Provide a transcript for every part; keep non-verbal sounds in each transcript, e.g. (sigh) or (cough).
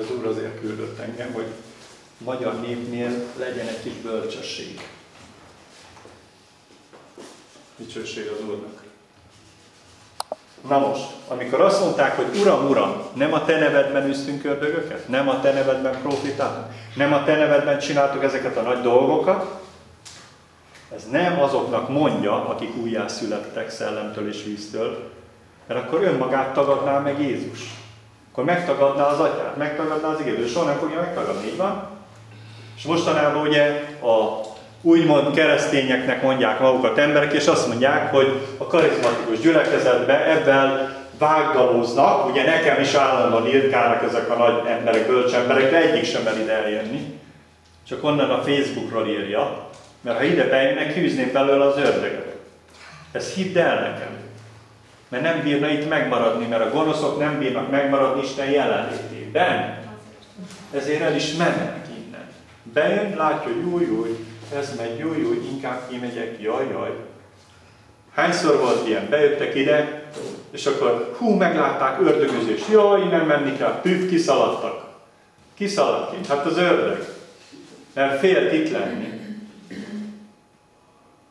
Az Úr azért küldött engem, hogy magyar népnél legyen egy kis bölcsesség. Dicsőség az Úrnak. Na most, amikor azt mondták, hogy Uram, Uram, nem a Te nevedben üztünk ördögöket? Nem a Te nevedben profitáltunk? Nem a Te nevedben csináltuk ezeket a nagy dolgokat? Ez nem azoknak mondja, akik újjászülettek szellemtől és víztől, mert akkor önmagát tagadná meg Jézus. Akkor megtagadná az atyát, megtagadná az igét, soha nem fogja megtagadni, így van? És mostanában ugye a úgymond keresztényeknek mondják magukat emberek, és azt mondják, hogy a karizmatikus gyülekezetbe ebben vágdalóznak, ugye nekem is állandóan írkálnak ezek a nagy emberek, bölcs emberek, de egyik sem mer ide eljönni. Csak onnan a Facebookról írja, mert ha ide bejönnek, hűzném belőle az ördögöt. Ez hidd el nekem. Mert nem bírna itt megmaradni, mert a gonoszok nem bírnak megmaradni Isten jelenlétében. Ezért el is mennek innen. Bejön, látja, hogy új, új, ez megy, jó, jó, inkább kimegyek, jaj, jaj. Hányszor volt ilyen? Bejöttek ide, és akkor hú, meglátták ördögözés, jaj, innen menni kell, püff, kiszaladtak. Kiszaladt ki? Hát az ördög. Mert félt itt lenni.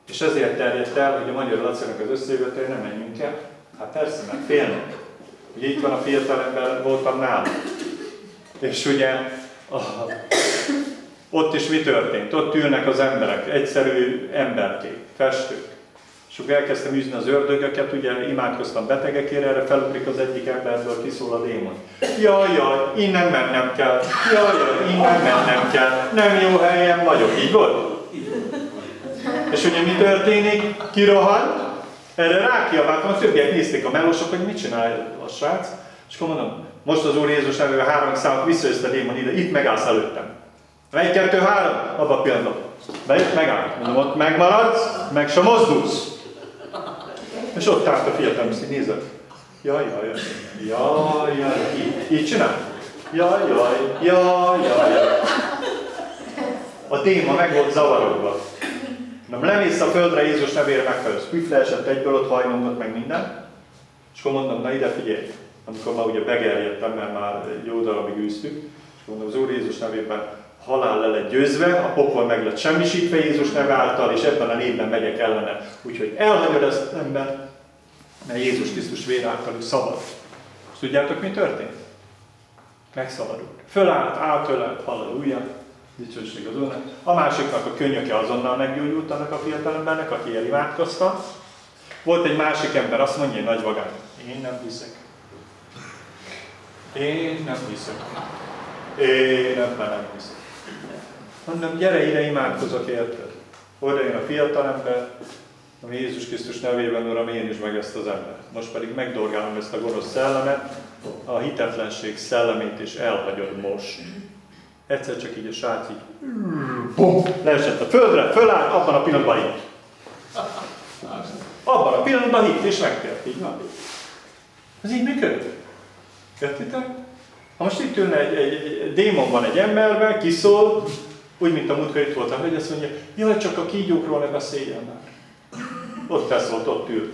És ezért terjedt el, hogy a Magyar Lacinak az összejövetője nem menjünk el. Hát persze, mert félnek. Ugye itt van a fiatalember, voltam nála. És ugye a, ott is mi történt? Ott ülnek az emberek, egyszerű emberkék, festők. És akkor elkezdtem üzni az ördögöket, ugye imádkoztam betegekére, erre felugrik az egyik emberből, kiszól a démon. Jaj, jaj, innen mennem kell, jaj, jaj, innen mennem kell, nem jó helyen vagyok, így volt? És ugye mi történik? Kirohan, erre rákiabáltam, a többiek nézték a melósok, hogy mit csinál a srác, és akkor mondom, most az Úr Jézus nevében három számot visszajössz a démon ide, itt megállsz előttem. Egy, kettő, három, abban a pillanatban. Bejött, megállt. Mondom, ott megmaradsz, meg sem mozdulsz. És ott állt a fiatal, és nézett. Jaj, jaj, jaj, jaj, jaj, így, így csinál. Jaj, jaj, jaj, jaj, jaj. A téma meg volt zavarodva. Nem lemész a földre, Jézus nevére megfelelősz. Püff leesett egyből, ott hajlongott meg minden. És akkor mondom, na ide figyelj. Amikor már ugye begerjedtem, mert már jó darabig űztük. És mondom, az Úr Jézus nevében halál le lett győzve, a pokol meg lett semmisítve Jézus neve által, és ebben a névben megyek ellene. Úgyhogy elhagyod ezt ember, mert Jézus Krisztus vér által ő szabad. És tudjátok, mi történt? Megszabadult. Fölállt, átölelt, halleluja, dicsőség az Úrnak. A másiknak a könnyöke azonnal meggyógyult annak a fiatalembernek, aki elimádkozta. Volt egy másik ember, azt mondja, egy nagy vagán, én nem hiszek. Én nem hiszek. Én ebben nem hiszek. Mondom, gyere ide, imádkozok érted. Oda jön a fiatalember, ami Jézus Krisztus nevében, Uram, én is meg ezt az embert. Most pedig megdorgálom ezt a gonosz szellemet, a hitetlenség szellemét is elhagyod most. Egyszer csak így a srác így, bum, leesett a földre, fölállt, abban a pillanatban hitt. Abban a pillanatban hitt, és megtért, így van. Ez így működik. Értitek? Ha most itt ülne egy, egy, egy démon van egy emberben, kiszól, úgy, mint a múltkor itt volt a azt mondja, jaj, csak a kígyókról ne beszéljen már. Ott beszólt, ott ült.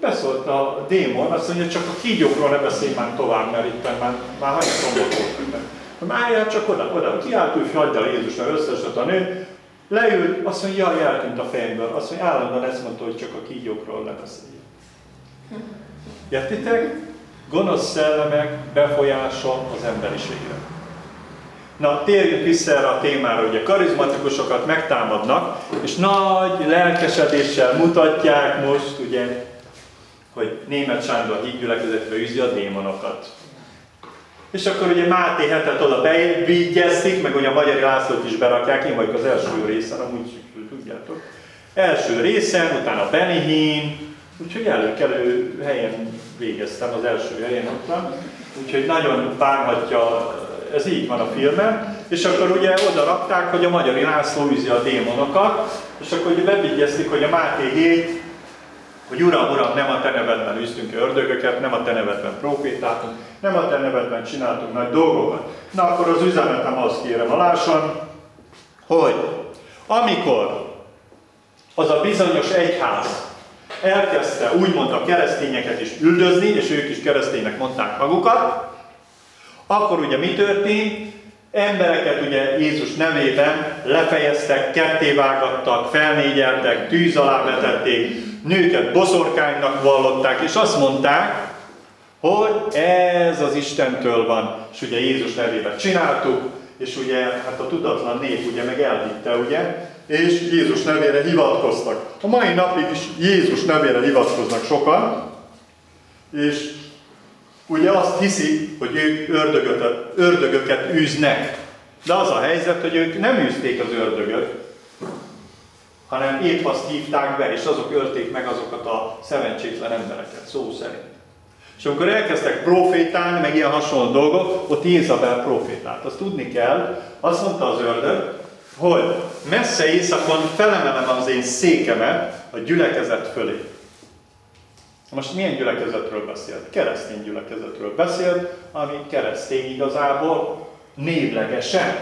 Beszólt a démon, azt mondja, csak a kígyókról ne beszélj már tovább, mert itt már, már hanyat rombot. Májjál csak oda, oda, kiállt ő, hagyd el Jézusra, összesett a nő, leült, azt mondja, jaj, eltűnt a fejemből. Azt mondja, állandóan ezt mondta, hogy csak a kígyókról ne beszéljen. Értitek? Gonosz szellemek befolyása az emberiségre. Na, térjünk vissza erre a témára, hogy a karizmatikusokat megtámadnak, és nagy lelkesedéssel mutatják most, ugye, hogy német Sándor hídgyülekezetbe űzi a démonokat. És akkor ugye Máté hetet oda bevigyeztik, meg ugye a Magyar Lászlót is berakják, én vagyok az első részen, amúgy tudjátok. Első részen, utána Benihin, úgyhogy előkelő helyen végeztem, az első helyen ott Úgyhogy nagyon bánhatja ez így van a filmen, és akkor ugye oda rakták, hogy a Magyar László üzi a démonokat, és akkor ugye bevigyezték, hogy a Máté 7, hogy Uram, Uram, nem a te nevedben üztünk ördögöket, nem a te nevedben profétáltunk, nem a te nevedben csináltunk nagy dolgokat. Na akkor az üzenetem azt kérem alásan, hogy amikor az a bizonyos egyház elkezdte úgymond a keresztényeket is üldözni, és ők is kereszténynek mondták magukat, Akkor ugye mi történt? Embereket ugye Jézus nevében lefejeztek, kettévágattak, felnégyeltek, tűz alá vetették, nőket boszorkánynak vallották, és azt mondták, hogy ez az Istentől van. És ugye Jézus nevében csináltuk, és ugye hát a tudatlan nép ugye meg elhitte, ugye, és Jézus nevére hivatkoztak. A mai napig is Jézus nevére hivatkoznak sokan, és ugye azt hiszik, hogy ők ördögöket, ördögöket űznek. De az a helyzet, hogy ők nem űzték az ördögöt, hanem épp azt hívták be, és azok ölték meg azokat a szerencsétlen embereket, szó szerint. És amikor elkezdtek profétálni, meg ilyen hasonló dolgok, ott Jézabel profétált. Azt tudni kell, azt mondta az ördög, hogy messze éjszakon felemelem az én székemet a gyülekezet fölé. Most milyen gyülekezetről beszélt? Keresztény gyülekezetről beszélt, ami keresztény igazából névlegesen.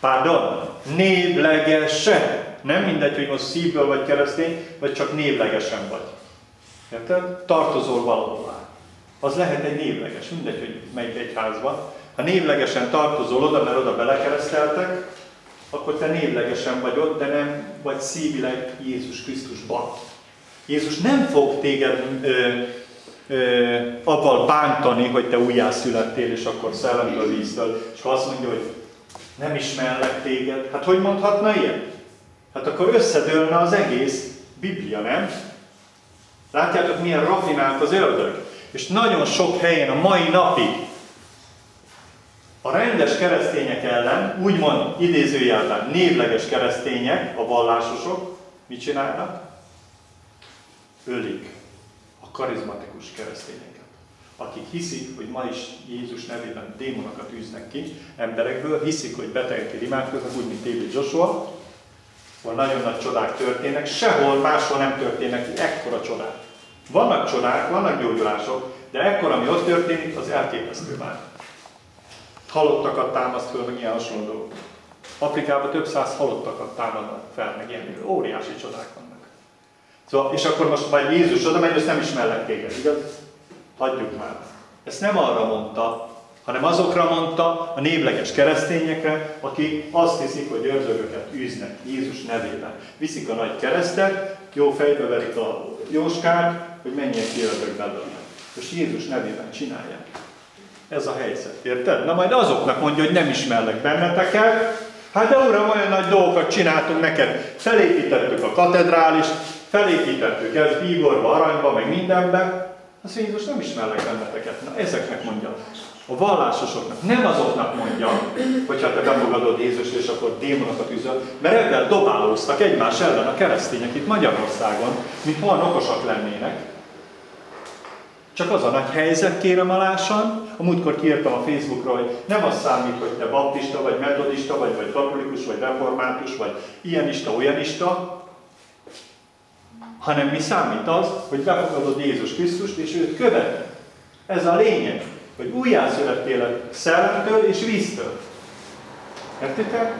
Pardon, névlegesen. Nem mindegy, hogy most szívből vagy keresztény, vagy csak névlegesen vagy. Érted? Tartozol valahová. Az lehet egy névleges, mindegy, hogy melyik egyházban. Ha névlegesen tartozol oda, mert oda belekereszteltek, akkor te névlegesen vagy ott, de nem vagy szívileg Jézus Krisztusban. Jézus nem fog téged ö, ö, avval bántani, hogy te újjászülettél, és akkor szellemtől, víztől, és ha azt mondja, hogy nem ismerlek téged, hát hogy mondhatna ilyet? Hát akkor összedőlne az egész Biblia, nem? Látjátok, milyen rafinált az ördög? És nagyon sok helyen a mai napig a rendes keresztények ellen, úgymond idézőjelben névleges keresztények, a vallásosok, mit csinálnak? Ölik a karizmatikus keresztényeket. Akik hiszik, hogy ma is Jézus nevében démonokat űznek ki emberekből, hiszik, hogy betegek imádkoznak, úgy, mint David Joshua, ahol nagyon nagy csodák történnek, sehol máshol nem történnek ekkora csodák. Vannak csodák, vannak gyógyulások, de ekkor, ami ott történik, az elképesztő már. Halottakat támaszt föl, meg ilyen hasonló dolgok. Afrikában több száz halottakat támadnak fel, meg ilyen óriási csodák vannak. Szóval, és akkor most majd Jézus oda megy, ezt nem ismerlek téged, igaz? Hagyjuk már. Ezt nem arra mondta, hanem azokra mondta, a névleges keresztényekre, akik azt hiszik, hogy ördögöket űznek Jézus nevében. Viszik a nagy keresztet, jó fejbe verik a jóskát, hogy menjen ki ördög belőle. És Jézus nevében csinálják. Ez a helyzet, érted? Na majd azoknak mondja, hogy nem ismerlek benneteket, Hát de uram, olyan nagy dolgokat csináltunk neked. Felépítettük a katedrálist, felépítettük ezt bíborba, aranyba, meg mindenben. Azt Jézus nem ismerlek benneteket. Na ezeknek mondja. A vallásosoknak, nem azoknak mondja, hogyha te befogadod Jézus és akkor démonokat üzöl, mert ebben dobálóztak egymás ellen a keresztények itt Magyarországon, mint olyan okosak lennének. Csak az a nagy helyzet, kérem alásan, a múltkor kiírtam a Facebookra, hogy nem az számít, hogy te baptista, vagy metodista, vagy, vagy katolikus, vagy református, vagy ilyenista, olyanista, hanem mi számít az, hogy befogadod Jézus Krisztust, és őt követed. Ez a lényeg, hogy újjászülettél szellemtől és víztől. Értitek?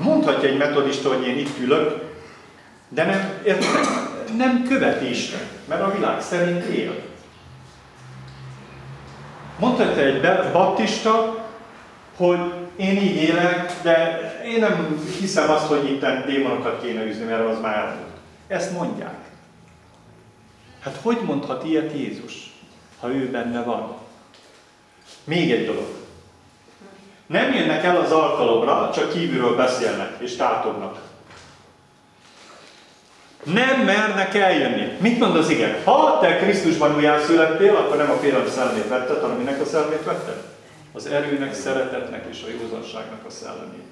Mondhatja egy metodista, hogy én itt ülök, de nem, értitek? Nem követi Isten, mert a világ szerint él. Mondhatja egy baptista, hogy én így élek, de én nem hiszem azt, hogy itt démonokat kéne üzni, mert az már elmúlt. Ezt mondják. Hát hogy mondhat ilyet Jézus, ha ő benne van? Még egy dolog. Nem jönnek el az alkalomra, csak kívülről beszélnek és tátognak. Nem mernek eljönni. Mit mond az igen? Ha te Krisztusban újjászülettél, akkor nem a félelem szellemét vetted, hanem minek a szellemét vetted? Az erőnek, szeretetnek és a józanságnak a szellemét.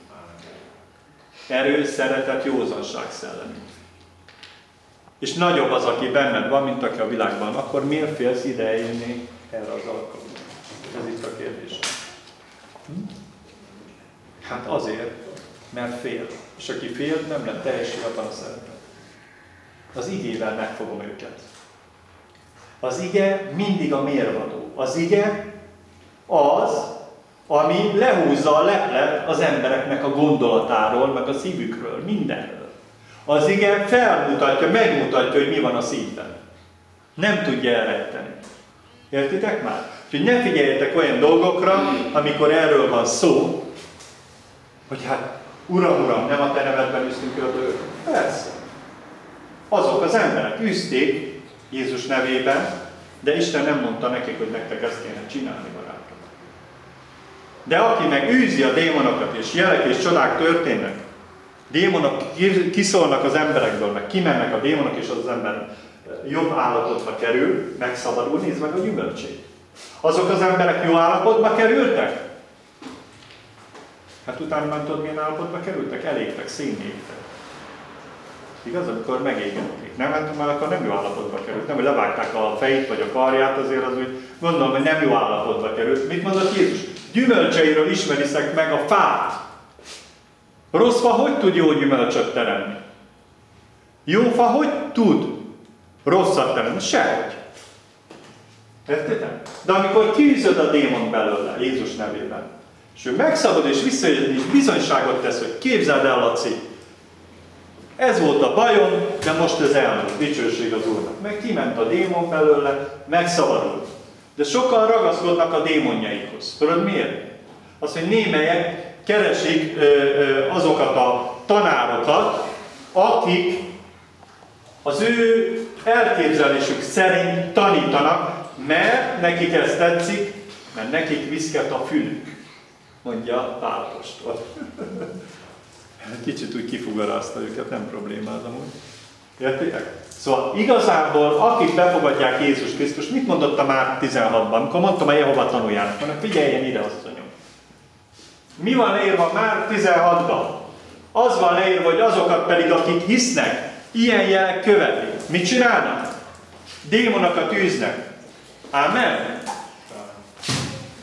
Erő, szeretet, józanság szellemét. És nagyobb az, aki benned van, mint aki a világban. Akkor miért félsz ide eljönni erre az alkalomra? Ez itt a kérdés. Hát azért, mert fél. És aki fél, nem lett teljes abban a szeretet. Az igével megfogom őket. Az ige mindig a mérvadó. Az ige az, ami lehúzza a leplet az embereknek a gondolatáról, meg a szívükről, mindenről. Az ige felmutatja, megmutatja, hogy mi van a szívben. Nem tudja elretteni. Értitek már? Úgyhogy ne figyeljetek olyan dolgokra, amikor erről van szó, hogy hát, Uram, Uram, nem a te nevedben üztünk ördögök. Persze. Azok az emberek üzték Jézus nevében, de Isten nem mondta nekik, hogy nektek ezt kéne csinálni, barátok. De aki meg űzi a démonokat, és jelek és csodák történnek, démonok kiszólnak az emberekből, meg kimennek a démonok, és az, az ember jobb állapotba kerül, megszabadul, nézd meg a gyümölcsét. Azok az emberek jó állapotba kerültek? Hát utána már tudod, milyen állapotba kerültek? Elégtek, színégtek. Igaz, amikor megégették. Nem, hát már akkor nem jó állapotba került. Nem, hogy levágták a fejét vagy a karját, azért az úgy gondolom, hogy nem jó állapotba került. Mit mondott Jézus? Gyümölcseiről ismeriszek meg a fát. Rossz fa hogy tud jó gyümölcsöt teremni? Jó fa hogy tud rosszat teremni? Sehogy. Értitek? De amikor kiűzöd a démon belőle, Jézus nevében, és ő megszabad és visszajön, és bizonyságot tesz, hogy képzeld el, Laci, ez volt a bajom, de most ez elmúlt, dicsőség az Úrnak. Meg kiment a démon belőle, megszabadult. De sokan ragaszkodnak a démonjaikhoz. Tudod miért? Az, hogy némelyek keresik ö, ö, azokat a tanárokat, akik az ő elképzelésük szerint tanítanak, mert nekik ez tetszik, mert nekik viszket a fülük, mondja Pálapostól. (laughs) Kicsit úgy kifugarázta őket, nem probléma az amúgy. Értitek? Szóval igazából, akik befogadják Jézus Krisztus, mit mondott a már 16-ban, amikor mondtam a Jehova tanuljának, mondom, figyeljen ide, asszonyom. Mi van leírva már 16-ban? Az van leírva, hogy azokat pedig, akik hisznek, ilyen jelek követik. Mit csinálnak? Démonokat űznek. Amen.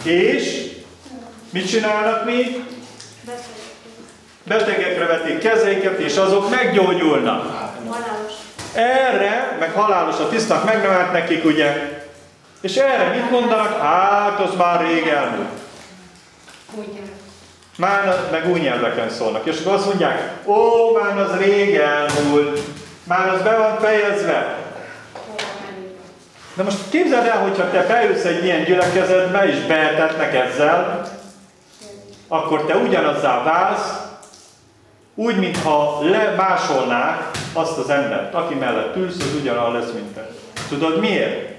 És mit csinálnak még? Betegekre vetik kezeiket, és azok meggyógyulnak. Erre, meg halálos a tiszták megnevelt nekik, ugye? És erre mit mondanak? Hát, az már rég elmúlt. Már, meg új nyelveken szólnak. És akkor azt mondják, ó, már az rég elmúlt. Már az be van fejezve. Na most képzeld el, hogyha te beülsz egy ilyen gyülekezetbe, és beetetnek ezzel, akkor te ugyanazzá válsz, úgy, mintha lemásolnák azt az embert, aki mellett ülsz, az ugyanaz lesz, mint te. Tudod miért?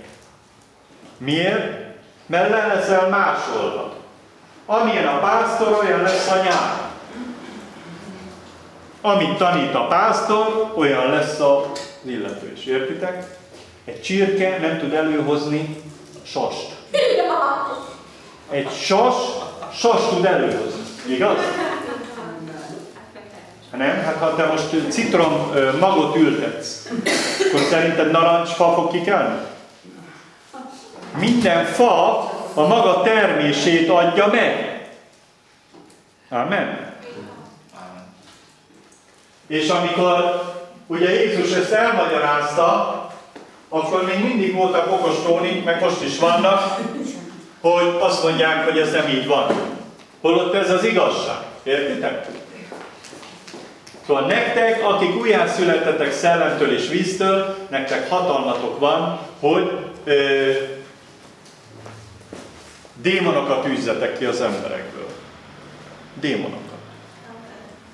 Miért? Mert le leszel másolva. Amilyen a pásztor, olyan lesz a nyár. Amit tanít a pásztor, olyan lesz a illető is. Értitek? Egy csirke nem tud előhozni sast. Egy sas, sas tud előhozni. Igaz? Nem? Hát ha te most citrom magot ültetsz, akkor szerinted narancsfa fog kikelni? Minden fa a maga termését adja meg. Amen. És amikor ugye Jézus ezt elmagyarázta, akkor még mindig voltak okos tónik, meg most is vannak, hogy azt mondják, hogy ez nem így van. Holott ez az igazság. Értitek? Szóval nektek, akik újjászületetek szellemtől és víztől, nektek hatalmatok van, hogy ö, démonokat űzzetek ki az emberekből. Démonokat.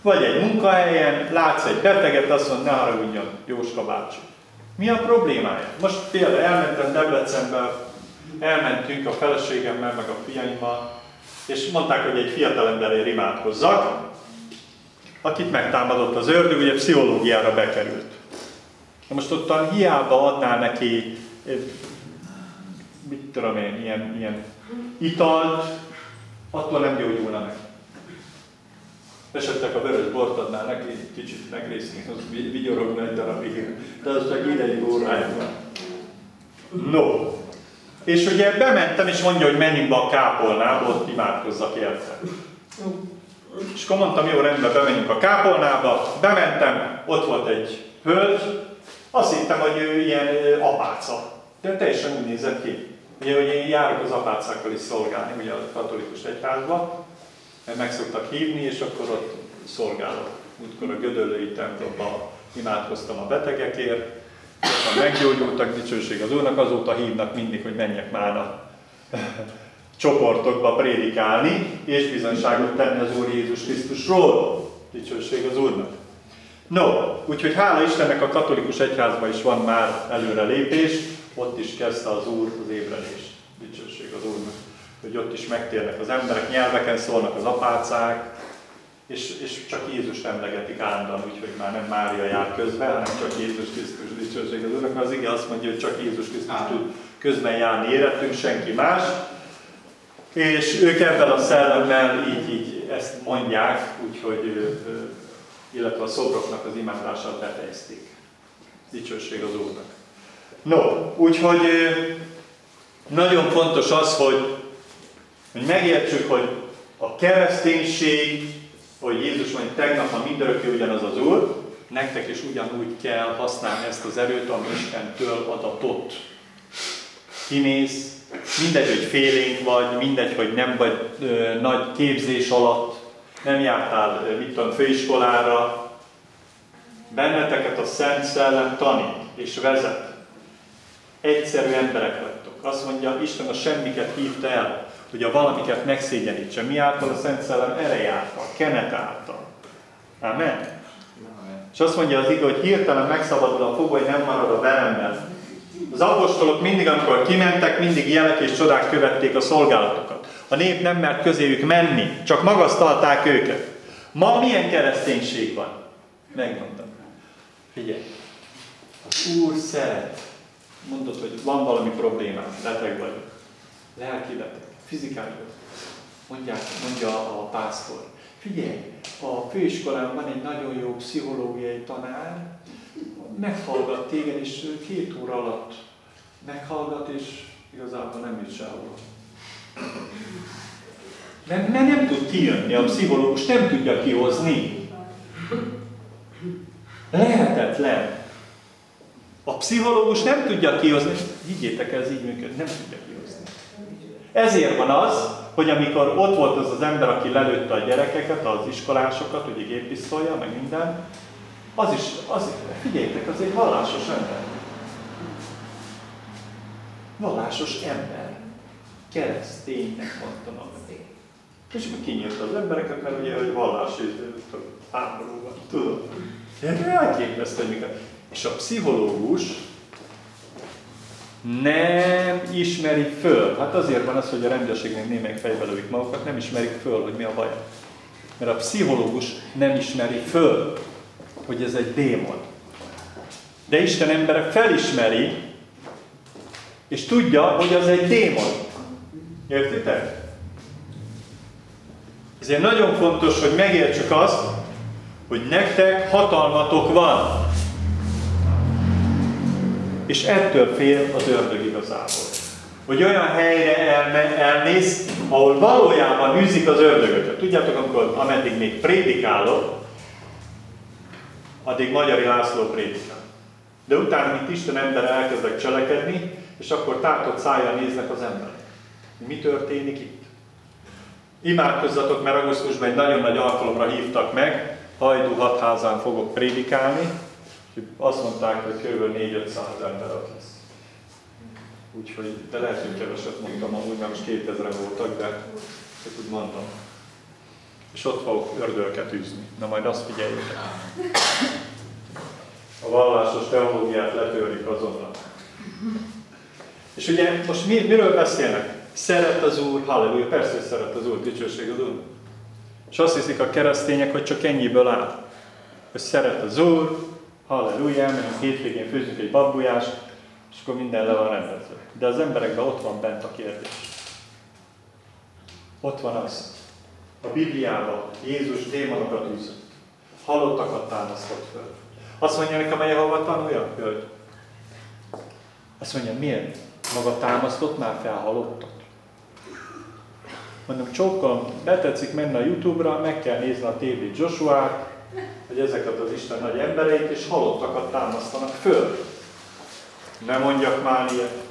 Vagy egy munkahelyen, látsz egy beteget, azt mondja, ne haragudjon, Jóska bácsi. Mi a problémája? Most például elmentem Debrecenbe, elmentünk a feleségemmel, meg a fiaimmal, és mondták, hogy egy fiatalemberért imádkozzak, akit megtámadott az ördög, ugye pszichológiára bekerült. Most ottan hiába adnál neki, eh, mit tudom én, ilyen, ilyen italt, attól nem gyógyulna meg. Esetleg a vörös bort adnál neki, kicsit megrészni, az vigyorogna egy darabig, de az csak ideig van. No. És ugye bementem, és mondja, hogy menjünk be a kápolnába, ott imádkozzak érte. És akkor mondtam, jó, rendben, bemegyünk a kápolnába, bementem, ott volt egy hölgy, azt hittem, hogy ő ilyen apáca. De teljesen úgy nézett ki. Ugye, hogy én járok az apácákkal is szolgálni, ugye a katolikus egyházban, mert meg szoktak hívni, és akkor ott szolgálok. Útkor a Gödöllői templomban imádkoztam a betegekért, sokan meggyógyultak, dicsőség az Úrnak, azóta hívnak mindig, hogy menjek már a (laughs) csoportokba prédikálni, és bizonyságot tenni az Úr Jézus Krisztusról. Dicsőség az Úrnak. No, úgyhogy hála Istennek a katolikus egyházban is van már előrelépés, ott is kezdte az Úr az ébredést. Dicsőség az Úrnak. Hogy ott is megtérnek az emberek, nyelveken szólnak az apácák, és, és csak Jézus emlegetik állandóan, úgyhogy már nem Mária jár közben, hanem csak Jézus Krisztus dicsőség az Úrnak, mert az ige azt mondja, hogy csak Jézus Krisztus tud közben járni életünk, senki más. És ők ebben a szellemmel így, így ezt mondják, úgyhogy, illetve a szobroknak az imádással befejezték. Dicsőség az Úrnak. No, úgyhogy nagyon fontos az, hogy, hogy megértsük, hogy a kereszténység, hogy Jézus mondja, tegnap, ha mindörökké ugyanaz az Úr, nektek is ugyanúgy kell használni ezt az erőt, ami Istentől adatott. Kimész, mindegy, hogy félénk vagy, mindegy, hogy nem vagy ö, nagy képzés alatt, nem jártál, ö, mit tudom, főiskolára, benneteket a Szent Szellem tanít és vezet. Egyszerű emberek vagytok. Azt mondja, Isten a semmiket hívta el, hogy a valamiket megszégyenítse. Mi által a Szent Szellem ereje által, kenet által. Amen. És azt mondja az ige, hogy hirtelen megszabadul a fogoly, nem marad a veremben. Az apostolok mindig, amikor kimentek, mindig jelek és csodák követték a szolgálatokat. A nép nem mert közéjük menni, csak magasztalták őket. Ma milyen kereszténység van? Megmondtam. Figyelj, az Úr szeret. Mondod, hogy van valami problémám, beteg vagyok. Lelki beteg, beteg. Mondják, mondja a pásztor. Figyelj, a főiskolán van egy nagyon jó pszichológiai tanár, meghallgat téged, és két óra alatt meghallgat, és igazából nem jut sehova. Mert, mert nem tud kijönni, a pszichológus nem tudja kihozni. Lehetetlen. A pszichológus nem tudja kihozni, higgyétek, ez így működik, nem tudja kihozni. Ezért van az, hogy amikor ott volt az az ember, aki lelőtte a gyerekeket, az iskolásokat, ugye géppisztolja, meg minden, az is, az, figyeljétek, az egy vallásos ember. Vallásos ember. Kereszténynek mondtam És akkor kinyílt az embereket, mert ugye, hogy vallás, háború van, tudod. Elképesztő, hogy miket. És a pszichológus nem ismeri föl. Hát azért van az, hogy a rendőrségnek némelyik fejbe lövik magukat, nem ismerik föl, hogy mi a baj. Mert a pszichológus nem ismeri föl, hogy ez egy démon. De Isten embere felismeri, és tudja, hogy az egy démon. Értitek? Ezért nagyon fontos, hogy megértsük azt, hogy nektek hatalmatok van. És ettől fél az ördög igazából. Hogy olyan helyre elme, elmész, ahol valójában űzik az ördögöt. Tudjátok, amikor ameddig még prédikálok, addig Magyari László prédikál. De utána, mint Isten ember elkezdek cselekedni, és akkor tátott szájjal néznek az emberek. Mi történik itt? Imádkozzatok, mert augusztusban egy nagyon nagy alkalomra hívtak meg, Hajdú hatházán fogok prédikálni, azt mondták, hogy kb. 4-500 ember ott lesz. Úgyhogy, de lehet, hogy keveset mondtam, amúgy már most 2000 voltak, de csak úgy mondtam. És ott fogok ördölket űzni. Na majd azt figyeljétek. A vallásos teológiát letörjük azonnal. És ugye most mi, miről beszélnek? Szeret az Úr, halleluja, persze, hogy szeret az Úr, dicsőség az Úr. És azt hiszik a keresztények, hogy csak ennyiből áll. Hogy szeret az Úr, halleluja, mert hétvégén főzünk egy babbujást, és akkor minden le van rendezve. De az emberekben ott van bent a kérdés. Ott van az. A Bibliában Jézus démonokat űzött. Halottakat támasztott föl. Azt mondja nekem a Jehova tanulja, hölgy. Azt mondja, miért? Maga támasztott már fel halottat? Mondom, csókolom, betetszik menni a Youtube-ra, meg kell nézni a TV Joshua-t, hogy ezeket az Isten nagy embereit, és halottakat támasztanak föl. Nem mondjak már ilyet.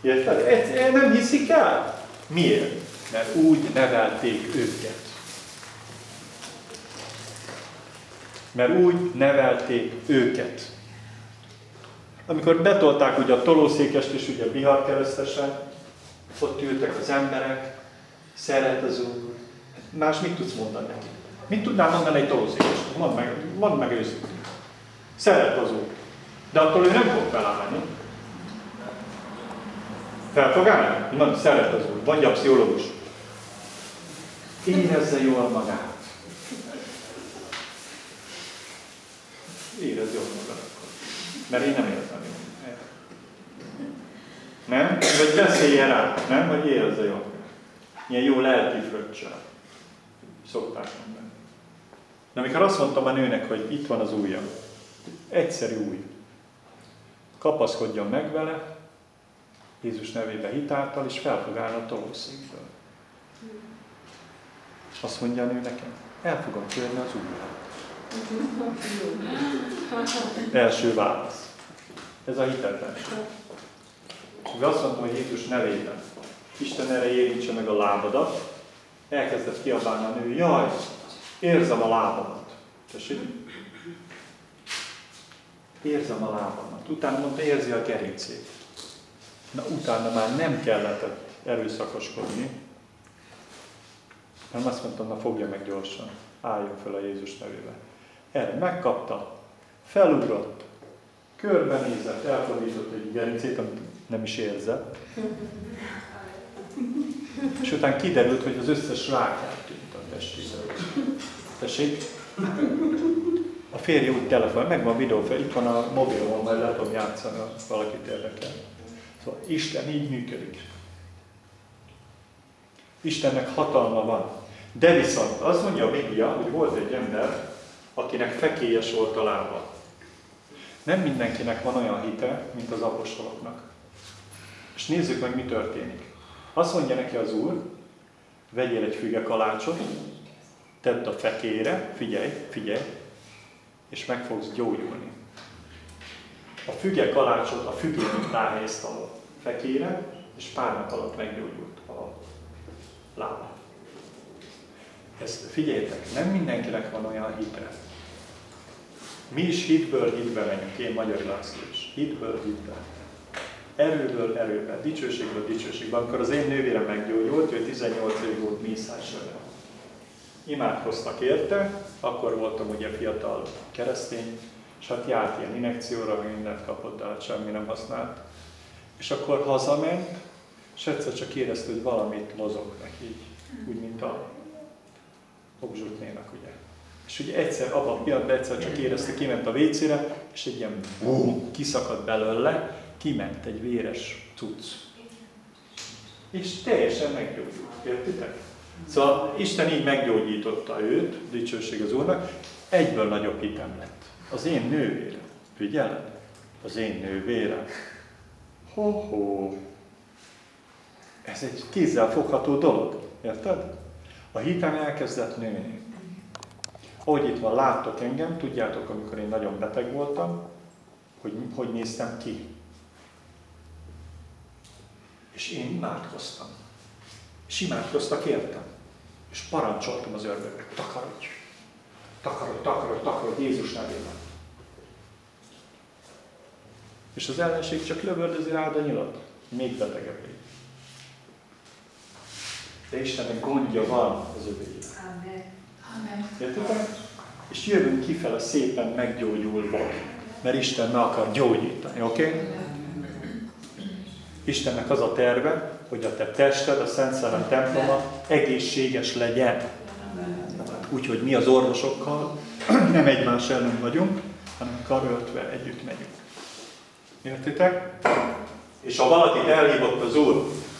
Érted? Nem hiszik el? Miért? Mert úgy nevelték őket. Mert úgy nevelték őket. Amikor betolták ugye a tolószékest és ugye Bihar keresztesen, ott ültek az emberek, szeret az Úr. Más mit tudsz mondani neki? Mit tudnál mondani egy tolószékesnek? Mondd meg, mondd meg őszintén. Szeret az Úr. De attól ő nem fog felállni. Fel fog állni? Mondd, szeret az Úr. Mondja a pszichológus. Érezze jól magát. Érezze jól magát. Mert én nem értem jól. Nem? Vagy beszéljen rá, nem? Vagy érezze jól. Ilyen jó lelki fröccsel. Szokták mondani. De amikor azt mondtam a nőnek, hogy itt van az ujja, egyszerű új, kapaszkodjon meg vele, Jézus nevébe hitáltal, és fel fog állni a tolószékből. És azt mondja a nő nekem, el fogom kérni az ujját. Első válasz. Ez a hitetlenség. Azt mondtam, hogy Jézus nevében. Isten erre érintse meg a lábadat. Elkezdett kiabálni a nő, jaj, érzem a lábamat. Tessék? Érzem a lábamat. Utána mondta, érzi a gerincét. Na utána már nem kellett erőszakoskodni, hanem azt mondtam, na fogja meg gyorsan, álljon fel a Jézus nevébe. Erre megkapta, felugrott, körbenézett, elfordított egy gerincét, amit nem is érzett. És utána kiderült, hogy az összes rák tűnt a testében. Tessék? A férje úgy telefon, megvan a videó itt van a mobilon, majd le tudom játszani, ha valakit érdekel. Szóval Isten így működik. Istennek hatalma van. De viszont azt mondja a Biblia, hogy volt egy ember, akinek fekélyes volt a lába. Nem mindenkinek van olyan hite, mint az apostoloknak. És nézzük meg, mi történik. Azt mondja neki az Úr, vegyél egy füge kalácsot, tedd a fekére, figyelj, figyelj, és meg fogsz gyógyulni. A füge kalácsot a fügét ráhelyezte a fekére, és pár nap alatt meggyógyult a lába. Ezt figyeljétek, nem mindenkinek van olyan hite. Mi is hitből hitbe megyünk, én Magyar László is. Hitből hitbe. Erőből erőbe, dicsőségből dicsőségbe. Amikor az én nővérem meggyógyult, ő 18 év volt mészársága. Imádkoztak érte, akkor voltam ugye fiatal keresztény, és hát járt ilyen inekcióra, mindent kapott, de hát semmi nem használt. És akkor hazament, és egyszer csak érezte, hogy valamit mozog neki, úgy, mint a obzsutnénak, ugye. És ugye egyszer, abban a pillanatban egyszer csak érezte, kiment a vécére, és egy ilyen bum, kiszakadt belőle, kiment egy véres cucc. És teljesen meggyógyult. Értitek? Szóval Isten így meggyógyította őt, dicsőség az Úrnak, egyből nagyobb hitem lett. Az én nővérem. Figyeled? Az én nővérem. Ho-ho. Ez egy kézzel fogható dolog. Érted? A hitem elkezdett nőni. Ahogy itt van, láttok engem, tudjátok, amikor én nagyon beteg voltam, hogy hogy néztem ki. És én imádkoztam. És imádkoztak értem. És parancsoltam az ördögnek, takarodj, takarodj, takarodj, takarodj Jézus nevében. És az ellenség csak lövöldözi rád a nyilat, még betegebb légy. De Istennek gondja van az övéjére. Értitek? És jövünk kifele szépen meggyógyulva, mert Isten meg akar gyógyítani, oké? Okay? Istennek az a terve, hogy a te tested, a Szent Szellem temploma egészséges legyen. Úgyhogy mi az orvosokkal (clears throat) nem egymás ellen vagyunk, hanem karöltve együtt megyünk. Értitek? És ha valakit elhívott az Úr,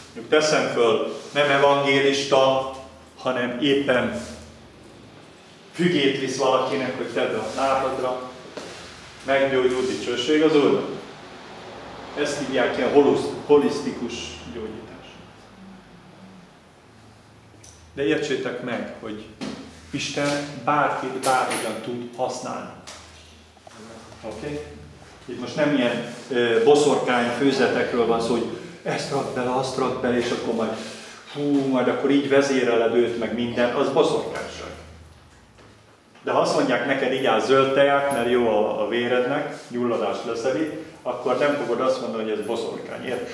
mondjuk teszem föl, nem evangélista, hanem éppen fügét visz valakinek, hogy tedd a lábadra, meggyógyul dicsőség az Úrnak. Ezt hívják ilyen holisztikus gyógyítás. De értsétek meg, hogy Isten bárkit bárhogyan tud használni. Oké? Okay? Itt most nem ilyen ö, boszorkány főzetekről van szó, hogy ezt rak bele, azt rak bele, és akkor majd hú, majd akkor így vezéreled őt, meg minden, az boszorkányság. De ha azt mondják neked, így áll zöld teát, mert jó a, a vérednek, gyulladást leszedi, akkor nem fogod azt mondani, hogy ez boszorkány, érted?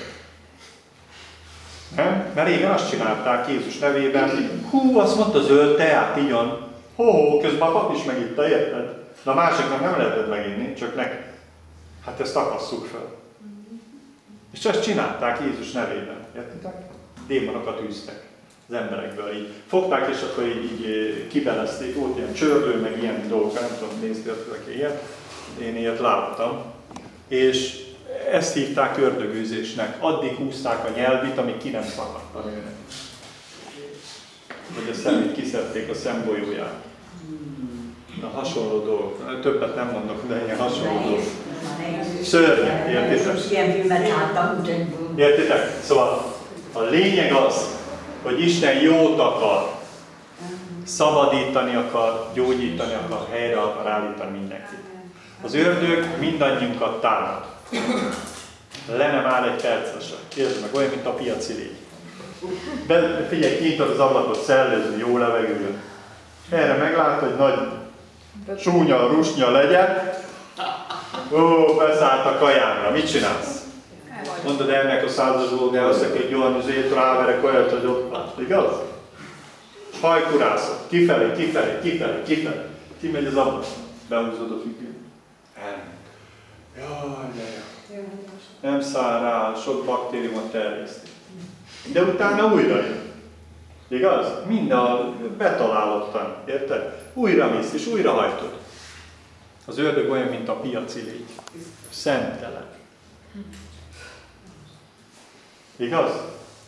Nem? Mert régen azt csinálták Jézus nevében, hú, azt mondta zöld teát, igyon. Hó, hó, közben a pap is megitta, érted? De a másiknak nem lehetett meginni, csak neki. Hát ezt akasszuk fel. És ezt csinálták Jézus nevében. Értitek? Démonokat űztek az emberekből. Így fogták, és akkor így, így kibelezték. Volt ilyen csörlő, meg ilyen dolgok, nem tudom, nézgetek ilyet. Én ilyet láttam. És ezt hívták ördögűzésnek. Addig húzták a nyelvit, amíg ki nem szakadt a nőnek. Vagy a szemét kiszedték a szembolyóját. Na, hasonló dolgok. Többet nem mondok, de ilyen hasonló dolgok. Szörnyek, értitek? Értitek? Szóval a lényeg az, hogy Isten jót akar, szabadítani akar, gyógyítani akar, helyre akar állítani mindenkit. Az ördög mindannyiunkat támad. Le nem áll egy percre sem. Kérdezd meg, olyan, mint a piaci légy. Be, figyelj, kinyitod az ablakot, szellezni, jó levegő. Erre meglát, hogy nagy súnya, rusnya legyen. Ó, beszállt a kajámra. Mit csinálsz? Mondod ennek a századból, de azt egy olyan azért ráverek olyat, hogy ott. Igaz? Hajkurászok. Kifelé, kifelé, kifelé, kifelé. Kimegy az ablak. Behúzod a függőt. Elment. Jaj, de jó. Nem száll rá, sok baktériumot terjeszti. De utána újra jön. Igaz? Mind a betalálottan, érted? Újra mész és újra hajtod. Az ördög olyan, mint a piaci légy. Szentelen. Igaz?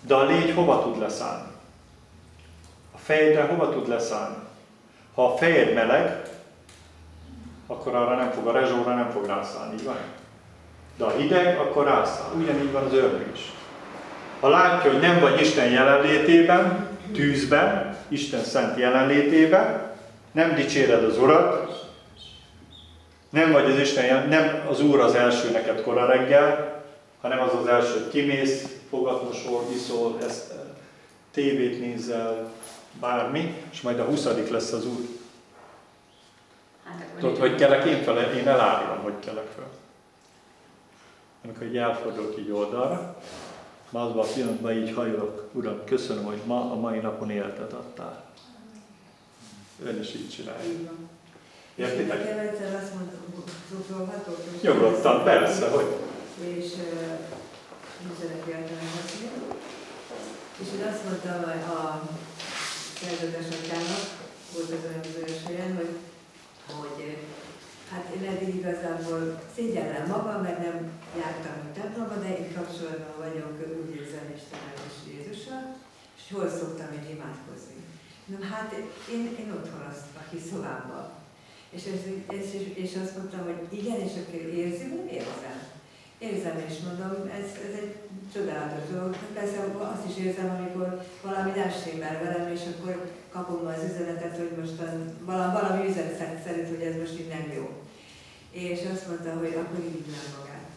De a légy hova tud leszállni? Fejedre hova tud leszállni? Ha a fejed meleg, akkor arra nem fog, a rezsóra nem fog rászállni, így van? De a hideg, akkor rászáll. Ugyanígy van az ördög is. Ha látja, hogy nem vagy Isten jelenlétében, tűzben, Isten szent jelenlétében, nem dicséred az Urat, nem vagy az Isten, nem az Úr az első neked kora reggel, hanem az az első, hogy kimész, fogatmosol, iszol, ezt, tévét nézel, bármi, és majd a huszadik lesz az Úr. Hát, Tudod, hogy kelek én fel, én elárulom, hogy kelek fel. Amikor így elfordulok így oldalra, már azban a pillanatban így hajolok, Uram, köszönöm, hogy ma a mai napon életet adtál. Ön is így csinálja. Értitek? Azt Nyugodtan, persze, hogy. És általán beszél. És én azt mondtam a szerzetes atyának, volt az olyan bizonyos helyen, hogy, hogy hát én eddig igazából szégyellem magam, mert nem jártam a templomba, de én kapcsolatban vagyok, úgy érzem Istennel és Jézussal, és hol szoktam én imádkozni. Na hát én, én otthon azt a hiszobámban. És, ez, ez, és, és azt mondtam, hogy igen, és akkor érzi, hogy érzem. Érzem, és mondom, ez, ez egy csodálatos dolog. Persze azt is érzem, amikor valami nem stimmel velem, és akkor kapom az üzenetet, hogy most valami, valami üzenet szerint, hogy ez most így nem jó. És azt mondta, hogy akkor így nem magát.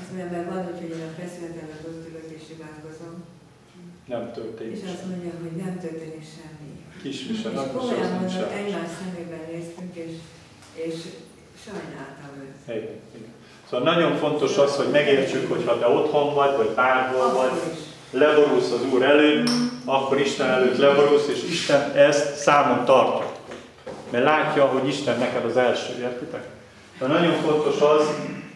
Azt mondja, mert van hogy én a feszületemben ott ülök és imádkozom. Nem történik. És azt mondja, hogy nem történik semmi. Kisvisel, és komolyan mondom, egymás szemében néztünk, és, és sajnáltam őt. Igen, igen. Szóval nagyon fontos az, hogy megértsük, hogy ha te otthon vagy, vagy bárhol vagy, leborulsz az Úr előtt, akkor Isten előtt leborulsz, és Isten ezt számon tartja. Mert látja, hogy Isten neked az első, értitek? De nagyon fontos az,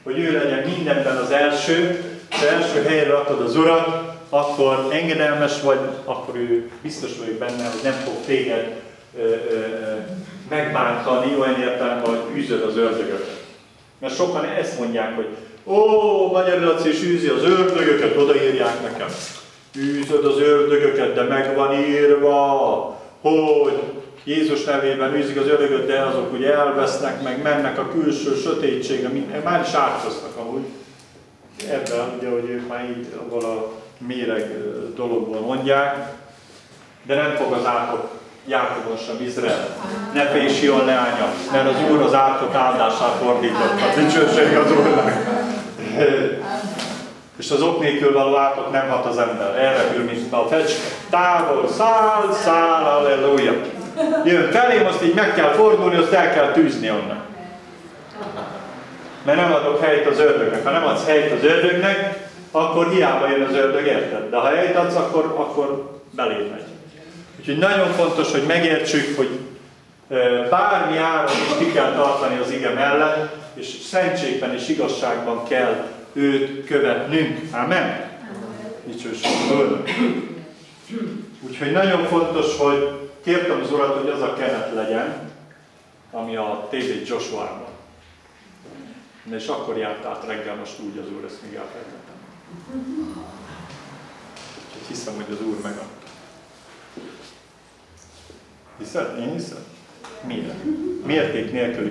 hogy ő legyen mindenben az első, az első helyre rakod az Urat, akkor engedelmes vagy, akkor ő biztos vagyok benne, hogy nem fog téged ö, ö, megbántani olyan értelemben, hogy űzöd az ördögöket. Mert sokan ezt mondják, hogy ó, Magyar Laci is űzi az ördögöket, odaírják nekem. Űzöd az ördögöket, de meg van írva, hogy Jézus nevében űzik az ördögöt, de azok ugye elvesznek, meg mennek a külső sötétségre, mint, már is átkoztak amúgy. Ebben, ugye, hogy ők már így abból a méreg ö, dologból mondják, de nem fog az átok Jákobon sem Izrael. Ne félj Sion leánya, mert az Úr az átok áldását fordított. Hát dicsőség az Úrnak. (laughs) És az ok nélkül való átok nem hat az ember. Erre hűl, mint a fecske. Távol, száll, száll, halleluja. Jön felém, azt így meg kell fordulni, azt el kell tűzni onnan. Mert nem adok helyt az ördögnek. Ha nem adsz helyt az ördögnek, akkor hiába jön az ördög, érted? De ha helyt adsz, akkor, akkor beléd megy. Úgyhogy nagyon fontos, hogy megértsük, hogy bármi áron is ki kell tartani az ige mellett, és szentségben és igazságban kell őt követnünk. Amen? Dicsőség. Úgyhogy nagyon fontos, hogy kértem az Urat, hogy az a kenet legyen, ami a TB Joshua-ban. És akkor járt át reggel most úgy az Úr, ezt még elfelejtettem. Úgyhogy hiszem, hogy az Úr megadta. Hiszed? Én hiszem? Miért? Mérték nélküli